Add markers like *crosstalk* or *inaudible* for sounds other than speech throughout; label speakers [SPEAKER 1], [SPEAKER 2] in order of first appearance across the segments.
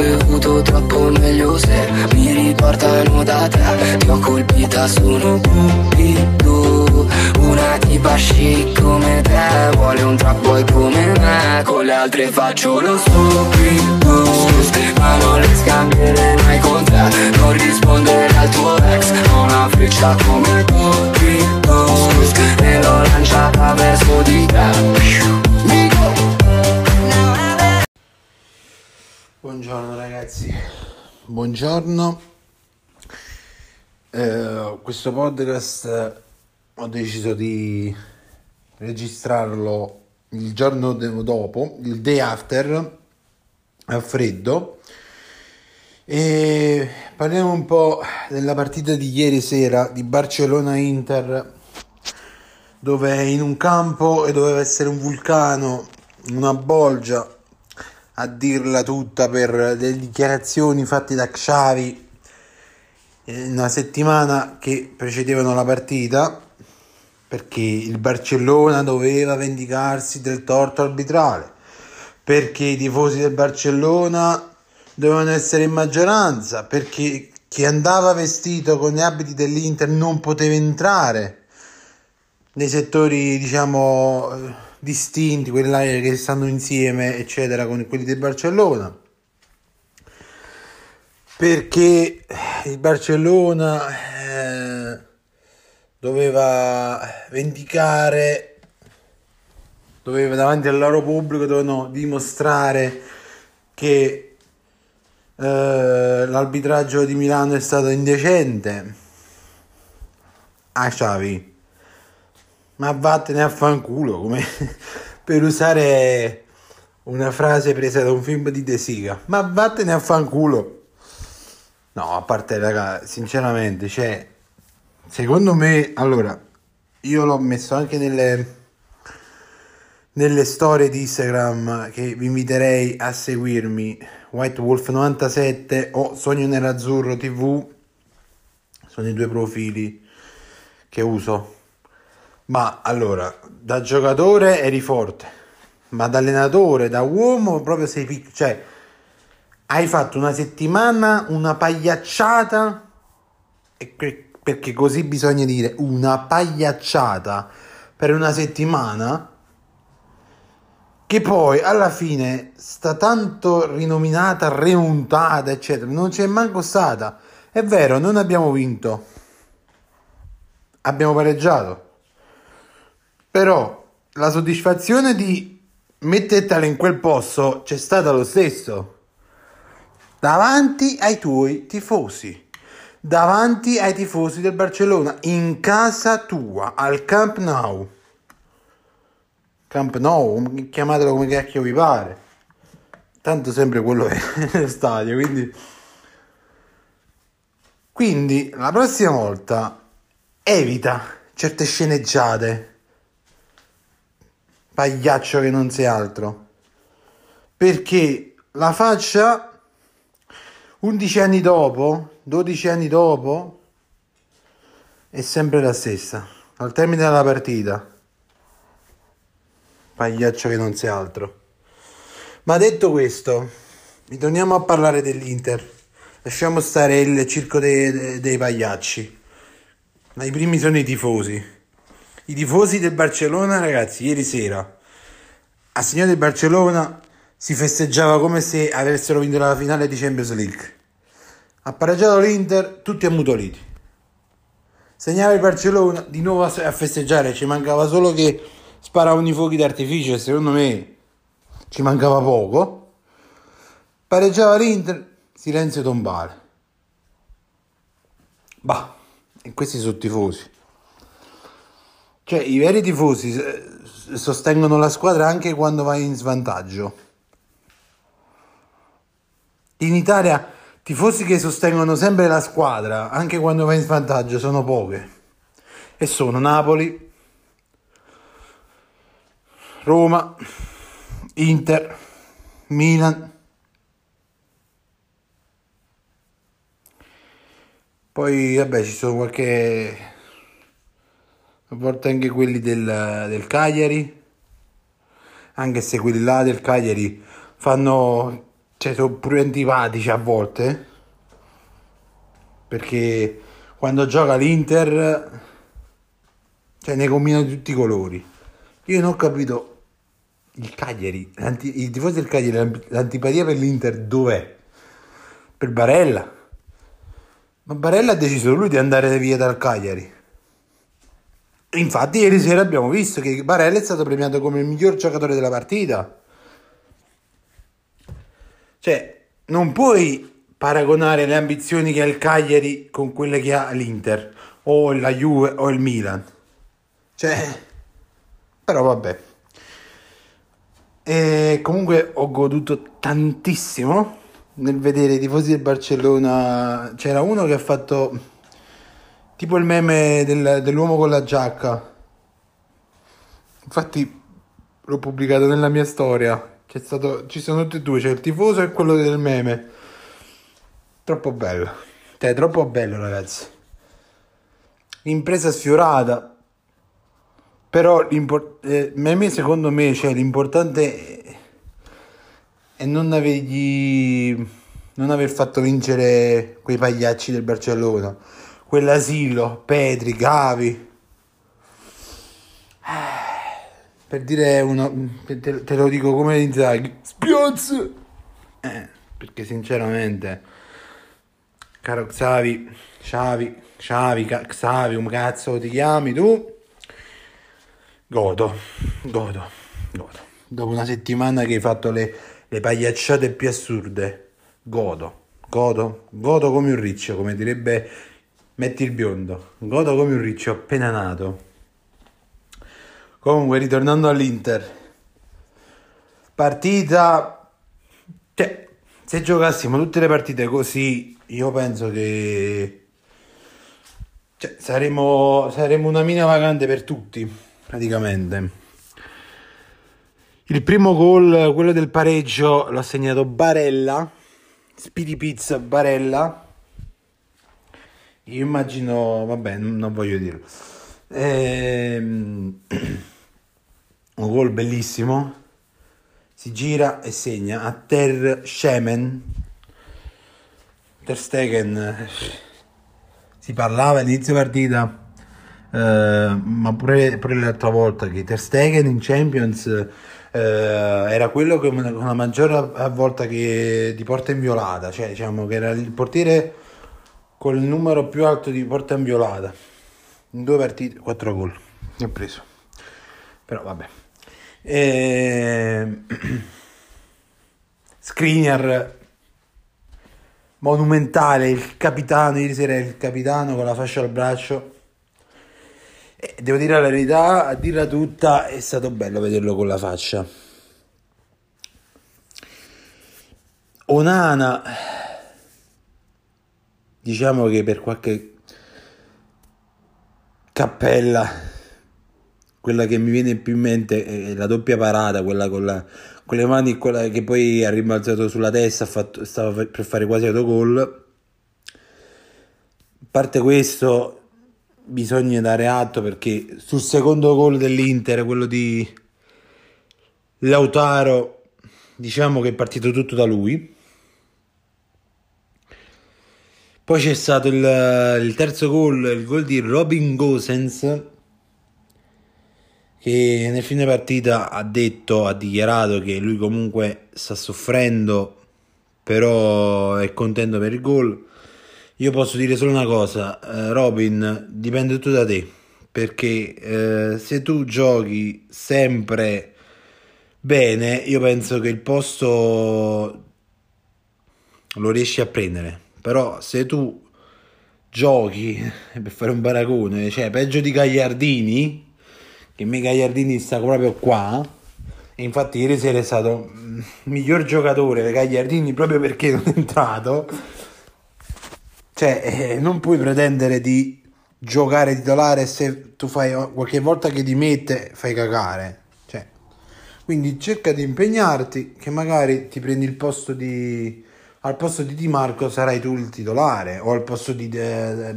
[SPEAKER 1] bevuto troppo meglio se mi riportano da te. Ti ho colpita, sono cupido Una tipa chic come te. Vuole un trap boy come me Con le altre faccio lo stupido. Ma non le scambierei mai con te. Non rispondere al tuo ex Ho una freccia come cupido. E l'ho lanciata verso di te
[SPEAKER 2] Buongiorno ragazzi, buongiorno. Eh, questo podcast ho deciso di registrarlo il giorno dopo, il day after, a freddo. E parliamo un po' della partita di ieri sera di Barcellona-Inter, dove in un campo e doveva essere un vulcano, una bolgia a dirla tutta per le dichiarazioni fatte da Xavi in una settimana che precedevano la partita perché il Barcellona doveva vendicarsi del torto arbitrale perché i tifosi del Barcellona dovevano essere in maggioranza perché chi andava vestito con gli abiti dell'Inter non poteva entrare nei settori diciamo distinti, quelli che stanno insieme, eccetera, con quelli del Barcellona. Perché il Barcellona eh, doveva vendicare, doveva davanti al loro pubblico, dovevano dimostrare che eh, l'arbitraggio di Milano è stato indecente. A ah, Xavi ma vattene a fanculo, come *laughs* per usare una frase presa da un film di De Siga, ma vattene a fanculo. No, a parte raga, sinceramente, cioè, secondo me, allora, io l'ho messo anche nelle, nelle storie di Instagram che vi inviterei a seguirmi, White Wolf 97 o Sogno Nerazzurro TV, sono i due profili che uso ma allora, da giocatore eri forte, ma da allenatore, da uomo proprio sei piccolo, cioè hai fatto una settimana una pagliacciata, perché così bisogna dire, una pagliacciata per una settimana che poi alla fine sta tanto rinominata, remontata, eccetera, non c'è manco stata. È vero, non abbiamo vinto, abbiamo pareggiato però la soddisfazione di mettertela in quel posto c'è stata lo stesso. Davanti ai tuoi tifosi. Davanti ai tifosi del Barcellona. In casa tua, al Camp Nou. Camp Nou, chiamatelo come cacchio vi pare. Tanto sempre quello è *laughs* lo stadio, quindi... Quindi la prossima volta evita certe sceneggiate pagliaccio che non sei altro. Perché la faccia 11 anni dopo, 12 anni dopo, è sempre la stessa. Al termine della partita, pagliaccio che non sei altro. Ma detto questo, ritorniamo a parlare dell'Inter. Lasciamo stare il circo dei, dei, dei pagliacci. Ma i primi sono i tifosi. I tifosi del Barcellona, ragazzi, ieri sera a Signore del Barcellona si festeggiava come se avessero vinto la finale di Champions League. Ha pareggiato l'Inter, tutti ammutoliti. Segnava il Barcellona, di nuovo a festeggiare, ci mancava solo che sparavano i fuochi d'artificio secondo me ci mancava poco. Pareggiava l'Inter, silenzio tombale. Bah, e questi sono tifosi. Cioè, i veri tifosi sostengono la squadra anche quando va in svantaggio. In Italia tifosi che sostengono sempre la squadra anche quando va in svantaggio sono poche. E sono Napoli, Roma, Inter, Milan. Poi vabbè ci sono qualche a volte anche quelli del, del Cagliari, anche se quelli là del Cagliari fanno cioè, sono pure antipatici a volte. Perché quando gioca l'Inter, cioè ne combina di tutti i colori. Io non ho capito il Cagliari, i tifosi del Cagliari, l'antipatia per l'Inter dov'è? Per Barella. Ma Barella ha deciso lui di andare via dal Cagliari. Infatti ieri sera abbiamo visto che Barella è stato premiato come il miglior giocatore della partita. Cioè, non puoi paragonare le ambizioni che ha il Cagliari con quelle che ha l'Inter o la Juve o il Milan. Cioè, però vabbè. E comunque ho goduto tantissimo nel vedere i tifosi del Barcellona. C'era uno che ha fatto tipo il meme del, dell'uomo con la giacca. Infatti l'ho pubblicato nella mia storia. Stato, ci sono tutti e due, c'è il tifoso e quello del meme. Troppo bello. Cioè, troppo bello, ragazzi. Impresa sfiorata. Però eh, meme secondo me, cioè, l'importante è non avergli non aver fatto vincere quei pagliacci del Barcellona. Quell'asilo, Petri, Gavi per dire uno, te, te lo dico come Inzaghi, spiozzo! Eh, perché sinceramente, caro Xavi, Xavi, Xavi, Xavi, un cazzo ti chiami tu? Godo, godo, godo. Dopo una settimana che hai fatto le, le pagliacciate più assurde, godo, godo, godo come un riccio, come direbbe metti il biondo, godo come un riccio appena nato. Comunque, ritornando all'Inter, partita. Cioè, se giocassimo tutte le partite così, io penso che. Cioè, saremo, saremo una mina vacante per tutti, praticamente. Il primo gol, quello del pareggio, l'ha segnato Barella. Speedy Pizza Barella. Io immagino, vabbè, non voglio dirlo. Ehm, *clears throat* un gol bellissimo. Si gira e segna a Ter Schemen. Ter Stegen. Si parlava all'inizio partita, eh, ma pure, pure, l'altra volta che Ter Stegen in Champions eh, era quello con la maggior volta che di porta inviolata, cioè diciamo che era il portiere con il numero più alto di porta inviolata in due partite, quattro gol. Ne ho preso. Però vabbè. E... *clears throat* Skriniar monumentale, il capitano, ieri sera il capitano con la fascia al braccio. E devo dire la verità, a dirla tutta, è stato bello vederlo con la faccia. Onana, diciamo che per qualche cappella, quella che mi viene più in mente è la doppia parata, quella con, la, con le mani quella che poi ha rimbalzato sulla testa, fatto, stava per fare quasi autogol. A parte questo, bisogna dare atto perché sul secondo gol dell'Inter, quello di Lautaro, diciamo che è partito tutto da lui Poi c'è stato il, il terzo gol, il gol di Robin Gosens che nel fine partita ha detto, ha dichiarato che lui comunque sta soffrendo, però è contento per il gol. Io posso dire solo una cosa, eh, Robin, dipende tutto da te, perché eh, se tu giochi sempre bene, io penso che il posto lo riesci a prendere però se tu giochi per fare un paragone, cioè peggio di Gagliardini, che me Gagliardini sta proprio qua, e infatti ieri sera è stato il miglior giocatore di Gagliardini proprio perché non è entrato, cioè eh, non puoi pretendere di giocare titolare se tu fai qualche volta che ti mette fai cagare. Cioè, quindi cerca di impegnarti che magari ti prendi il posto di al posto di Di Marco sarai tu il titolare o al posto di, eh,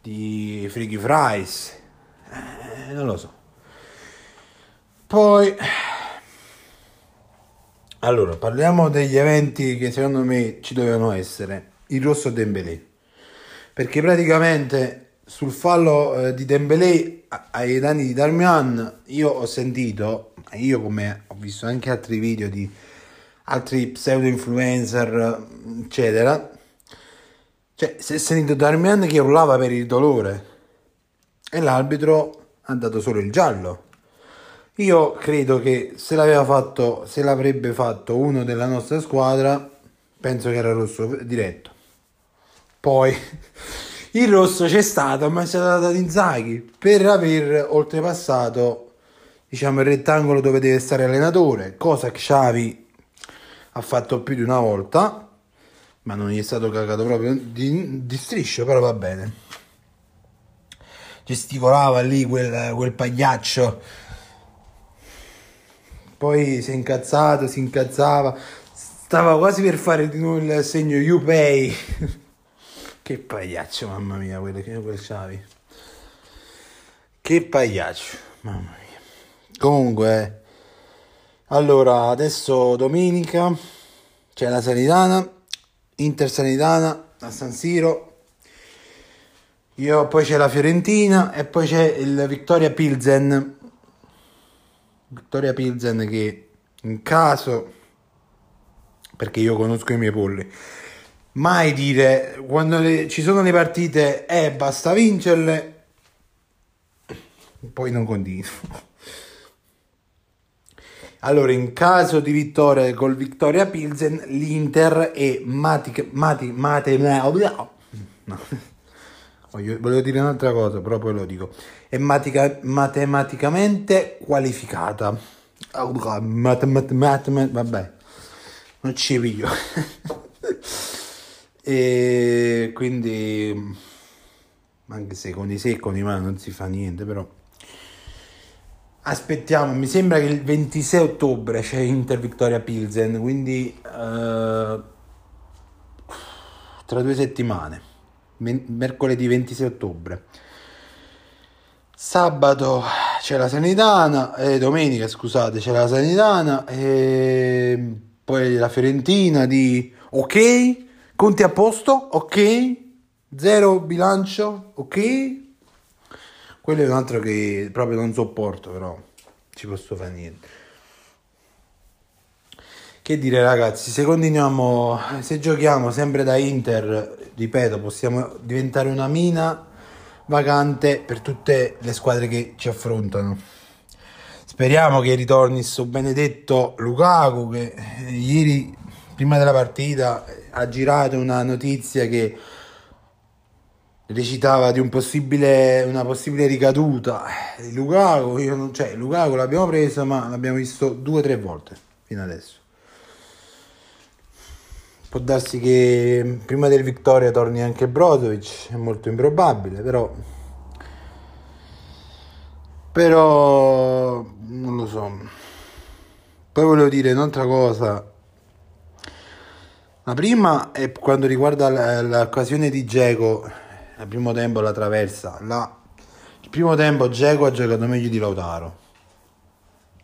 [SPEAKER 2] di Friggy Fries eh, non lo so poi Allora, parliamo degli eventi che secondo me ci dovevano essere. Il rosso Dembélé. Perché praticamente sul fallo eh, di Dembélé ai danni di Darmian io ho sentito, io come ho visto anche altri video di altri pseudo influencer eccetera, cioè si è sentito Darmian che urlava per il dolore e l'arbitro ha dato solo il giallo. Io credo che se l'aveva fatto, se l'avrebbe fatto uno della nostra squadra, penso che era rosso diretto. Poi *laughs* il rosso c'è stato, ma è stato dato ad Inzaghi per aver oltrepassato diciamo il rettangolo dove deve stare l'allenatore, cosa che Xavi ha fatto più di una volta, ma non gli è stato cagato proprio di, di striscio, però va bene. Gesticolava lì quel, quel pagliaccio, poi si è incazzato, si incazzava, stava quasi per fare di nuovo il segno You Pay. *laughs* Che pagliaccio, mamma mia, che quel Xavi. Che pagliaccio, mamma mia. Comunque, allora, adesso domenica c'è la Sanitana, Inter Sanitana a San Siro. Io, poi c'è la Fiorentina e poi c'è il Victoria Pilsen. Victoria Pilsen che in caso, perché io conosco i miei polli, mai dire quando le, ci sono le partite eh basta vincerle poi non continuo allora in caso di vittoria col Vittoria Pilsen l'Inter è matic, mati, mate, no. volevo dire un'altra cosa però poi lo dico. È matica, matematicamente qualificata. Mat, mat, mat, vabbè non ci piglio. *laughs* E quindi, anche se con i se e con i mani non si fa niente, però aspettiamo. Mi sembra che il 26 ottobre c'è Inter Victoria Pilsen, quindi uh, tra due settimane, mercoledì 26 ottobre. Sabato c'è la Sanitana, eh, domenica scusate c'è la Sanitana, e poi la Fiorentina di ok Conti a posto, ok. Zero bilancio, ok. Quello è un altro che proprio non sopporto, però ci posso fare niente. Che dire ragazzi, se continuiamo, se giochiamo sempre da Inter, ripeto, possiamo diventare una mina vacante per tutte le squadre che ci affrontano. Speriamo che ritorni sto benedetto Lukaku che ieri prima della partita ha girato una notizia che recitava di un possibile, una possibile ricaduta di Lukaku, io non, cioè Lukaku l'abbiamo preso ma l'abbiamo visto due o tre volte fino adesso. Può darsi che prima del Vittoria torni anche Brozovic, è molto improbabile, però però non lo so. Poi volevo dire un'altra cosa la prima è quando riguarda l'occasione di Geco, al primo tempo la traversa. La, il primo tempo Geco ha giocato meglio di Lautaro.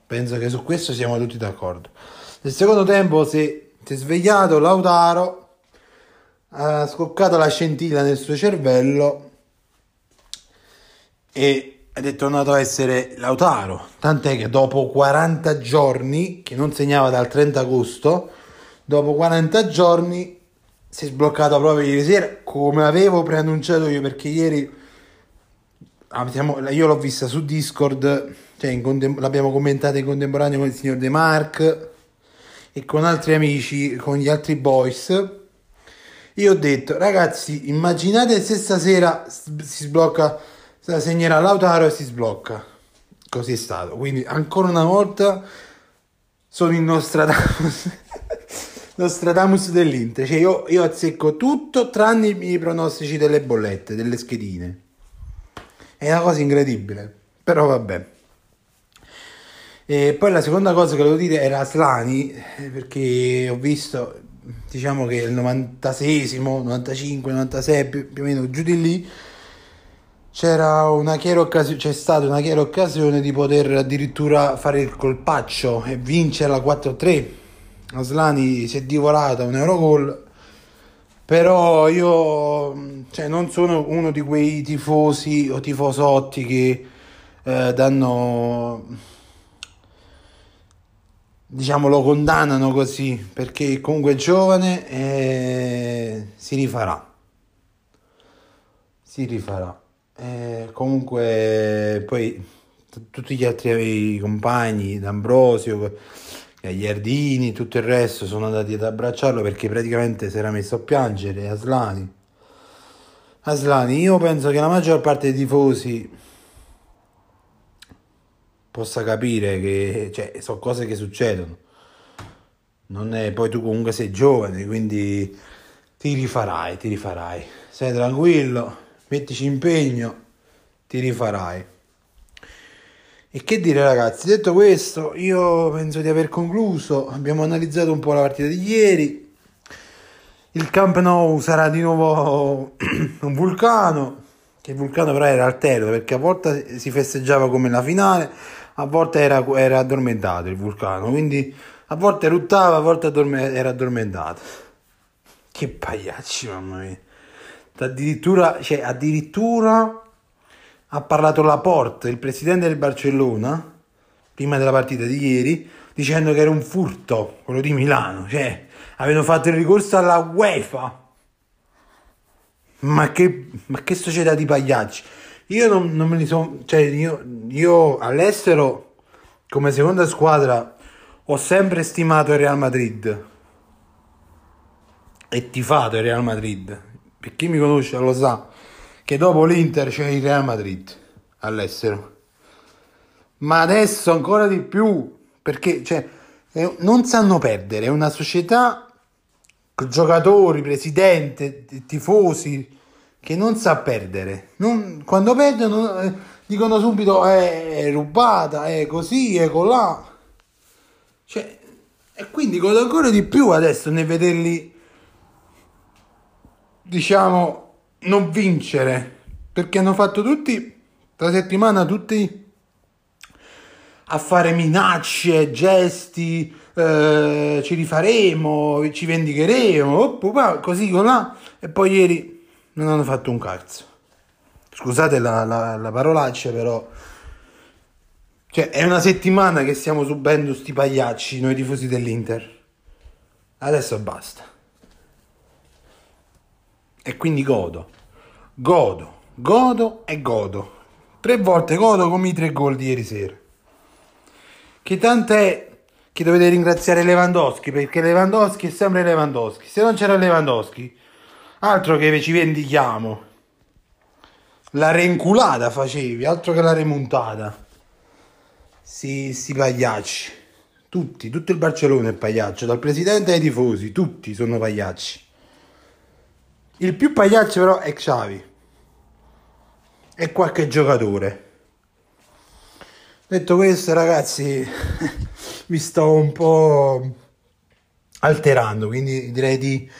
[SPEAKER 2] Penso che su questo siamo tutti d'accordo. Nel secondo tempo si, si è svegliato Lautaro, ha scoccato la scintilla nel suo cervello e è tornato a essere Lautaro. Tant'è che dopo 40 giorni, che non segnava dal 30 agosto, dopo 40 giorni si è sbloccato proprio ieri sera come avevo preannunciato io perché ieri io l'ho vista su Discord cioè contem- l'abbiamo commentata in contemporanea con il signor De Mark e con altri amici con gli altri boys. Io ho detto ragazzi immaginate se stasera si sblocca segnerà Lautaro e si sblocca. Così è stato. Quindi ancora una volta sono in Nostradamus Nostradamus dell'Inter. Cioè io, io azzecco tutto tranne i pronostici delle bollette, delle schedine. È una cosa incredibile. Però vabbè. E poi la seconda cosa che volevo dire era Slani, perché ho visto, diciamo che il 96, 95, 96, più, più o meno giù di lì, c'era una chiara occasione, c'è stata una chiara occasione di poter addirittura fare il colpaccio e vincere la 4-3 Aslani si è divorata un Eurogol, però io cioè, non sono uno di quei tifosi o tifosotti che eh, danno diciamo lo condannano così perché comunque è giovane e si rifarà. Si rifarà. E comunque poi t- tutti gli altri compagni D'Ambrosio Gagliardini tutto il resto sono andati ad abbracciarlo perché praticamente si era messo a piangere Aslani Aslani io penso che la maggior parte dei tifosi possa capire che cioè, sono cose che succedono. Non è, poi tu comunque sei giovane, quindi ti rifarai, ti rifarai. Sei tranquillo, mettici impegno, ti rifarai. E che dire ragazzi, detto questo, io penso di aver concluso, abbiamo analizzato un po' la partita di ieri. Il Camp Nou sarà di nuovo *clears throat* un vulcano, che il vulcano però era alterno perché a volte si festeggiava come la finale, a volte era, era addormentato il vulcano, quindi a volte eruttava, a volte addorme- era addormentato. Che pagliacci, mamma mia. Addirittura, cioè, addirittura ha parlato Laporte, il presidente del Barcellona, prima della partita di ieri, dicendo che era un furto, quello di Milano. Cioè, avevano fatto il ricorso alla UEFA. Ma che, ma che società di pagliacci. Io non, non me li sono. Cioè, io, io all'estero, come seconda squadra, ho sempre stimato il Real Madrid. E tifato il Real Madrid. Per chi mi conosce lo sa che dopo l'Inter c'è il Real Madrid all'estero. Ma adesso ancora di più, perché cioè, non sanno perdere. È una società giocatori, presidente, tifosi che non sa perdere. Non, quando perdono eh, dicono subito eh, è rubata, è così, è colà. Cioè, e quindi godo ancora di più adesso nel vederli, diciamo, non vincere. Perché hanno fatto tutti, la settimana, tutti a fare minacce, gesti, eh, ci rifaremo, ci vendicheremo, oh, così, là. E poi ieri non hanno fatto un cazzo. Scusate la, la, la parolaccia, però. Cioè, è una settimana che stiamo subendo sti pagliacci, noi tifosi dell'Inter. Adesso basta. E quindi godo. Godo, godo e godo. Tre volte godo come i tre gol di ieri sera. Che tant'è che dovete ringraziare Lewandowski, perché Lewandowski è sempre Lewandowski. Se non c'era Lewandowski, Altro che ci vendichiamo. La renculata facevi, altro che la remontata. Si, si pagliacci. Tutti, tutto il Barcellona è pagliaccio, dal presidente ai tifosi, tutti sono pagliacci. Il più pagliaccio però è Xavi. E qualche giocatore. Detto questo, ragazzi, *laughs* mi sto un po' alterando, quindi direi di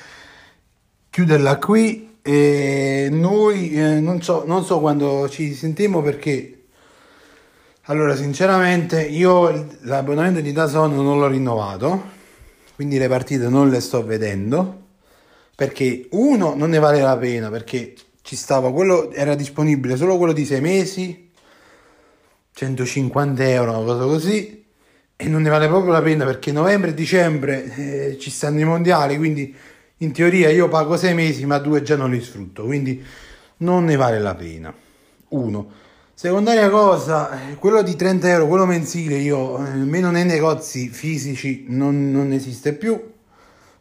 [SPEAKER 2] chiuderla qui e noi eh, non, so, non so quando ci sentiremo perché allora sinceramente io l'abbonamento di Dazon non l'ho rinnovato quindi le partite non le sto vedendo perché uno non ne vale la pena perché ci stava quello era disponibile solo quello di sei mesi 150 euro una cosa così e non ne vale proprio la pena perché novembre e dicembre eh, ci stanno i mondiali quindi in teoria io pago sei mesi ma due già non li sfrutto, quindi non ne vale la pena. Uno. Secondaria cosa, quello di 30 euro, quello mensile, io almeno nei negozi fisici non, non esiste più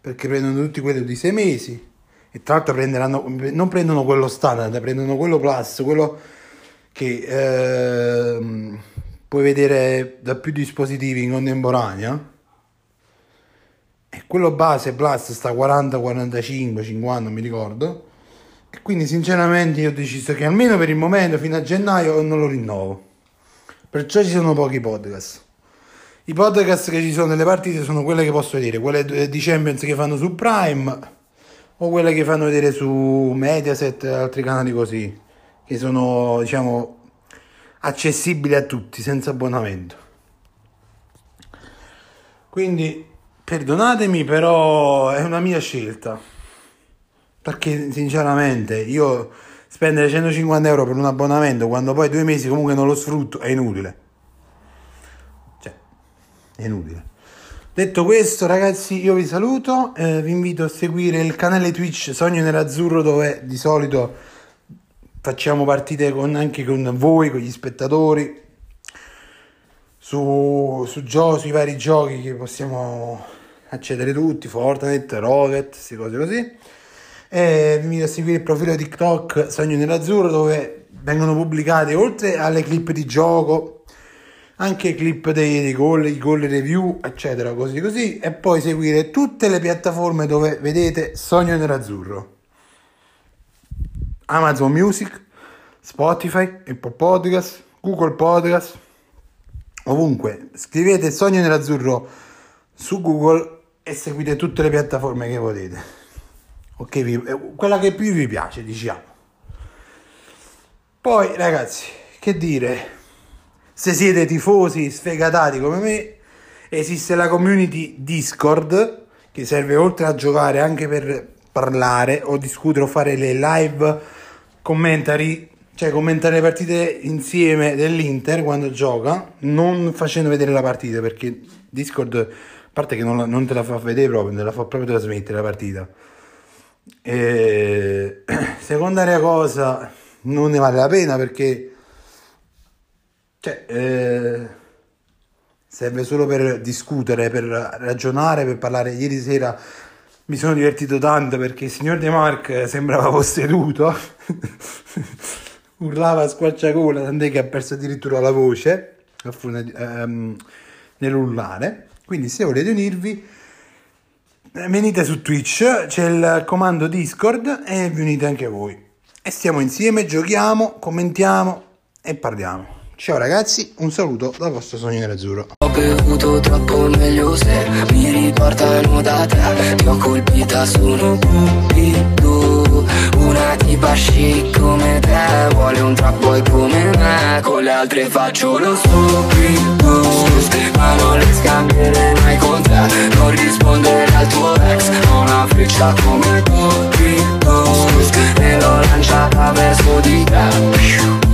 [SPEAKER 2] perché prendono tutti quelli di sei mesi e tra l'altro prenderanno, non prendono quello standard, prendono quello plus, quello che eh, puoi vedere da più dispositivi in contemporanea e quello base Plus sta 40, 45, 50, non mi ricordo. E quindi sinceramente io ho deciso che almeno per il momento, fino a gennaio, non lo rinnovo. Perciò ci sono pochi podcast. I podcast che ci sono nelle partite sono quelle che posso vedere, quelle di Champions che fanno su Prime o quelle che fanno vedere su Mediaset e altri canali così, che sono diciamo accessibili a tutti senza abbonamento. Quindi perdonatemi, però è una mia scelta. Perché sinceramente io spendere 150 euro per un abbonamento quando poi due mesi comunque non lo sfrutto è inutile. È inutile. Detto questo, ragazzi, io vi saluto. Eh, vi invito a seguire il canale Twitch Sogno Nerazzurro, dove di solito facciamo partite con, anche con voi, con gli spettatori, su, su gio- sui vari giochi che possiamo accedere tutti, Fortnite, Rocket, queste cose così. E vi invito a seguire il profilo TikTok Sogno Nerazzurro, dove vengono pubblicate, oltre alle clip di gioco, anche clip dei, dei gol, i gol review, eccetera, così così, e poi seguire tutte le piattaforme dove vedete Sogno Nerazzurro. Amazon Music, Spotify, Apple Podcast, Google Podcast, ovunque. Scrivete Sogno Nerazzurro su Google e seguite tutte le piattaforme che volete. Ok, eh, quella che più vi piace, diciamo. Poi, ragazzi, che dire? Se siete tifosi sfegatati come me, esiste la community Discord che serve oltre a giocare anche per parlare o discutere o fare le live commentary, cioè commentare le partite insieme dell'Inter quando gioca, non facendo vedere la partita perché Discord, a parte che non, non te la fa vedere proprio, te la fa proprio trasmettere la partita. E... *clears throat* Secondaria cosa, non ne vale la pena perché cioè, eh, serve solo per discutere, per ragionare, per parlare. Ieri sera mi sono divertito tanto perché il signor De Marc sembrava posseduto, *laughs* urlava a squarciagola, tant'è che ha perso addirittura la voce ehm, nell'urlare. Quindi se volete unirvi venite su Twitch, c'è il comando Discord e vi unite anche voi. E stiamo insieme, giochiamo, commentiamo e parliamo. Ciao ragazzi, un saluto dal vostro sogno nell'azzurro.
[SPEAKER 1] Ho bevuto troppo meglio se mi riportano da te, ti ho colpita sono cupido, una tipa chic come te, vuole un trap boy come me, con le altre faccio lo stupido, ma non le scambierei mai con te, non rispondere al tuo ex, ho una freccia come cupido, e l'ho lanciata verso di te.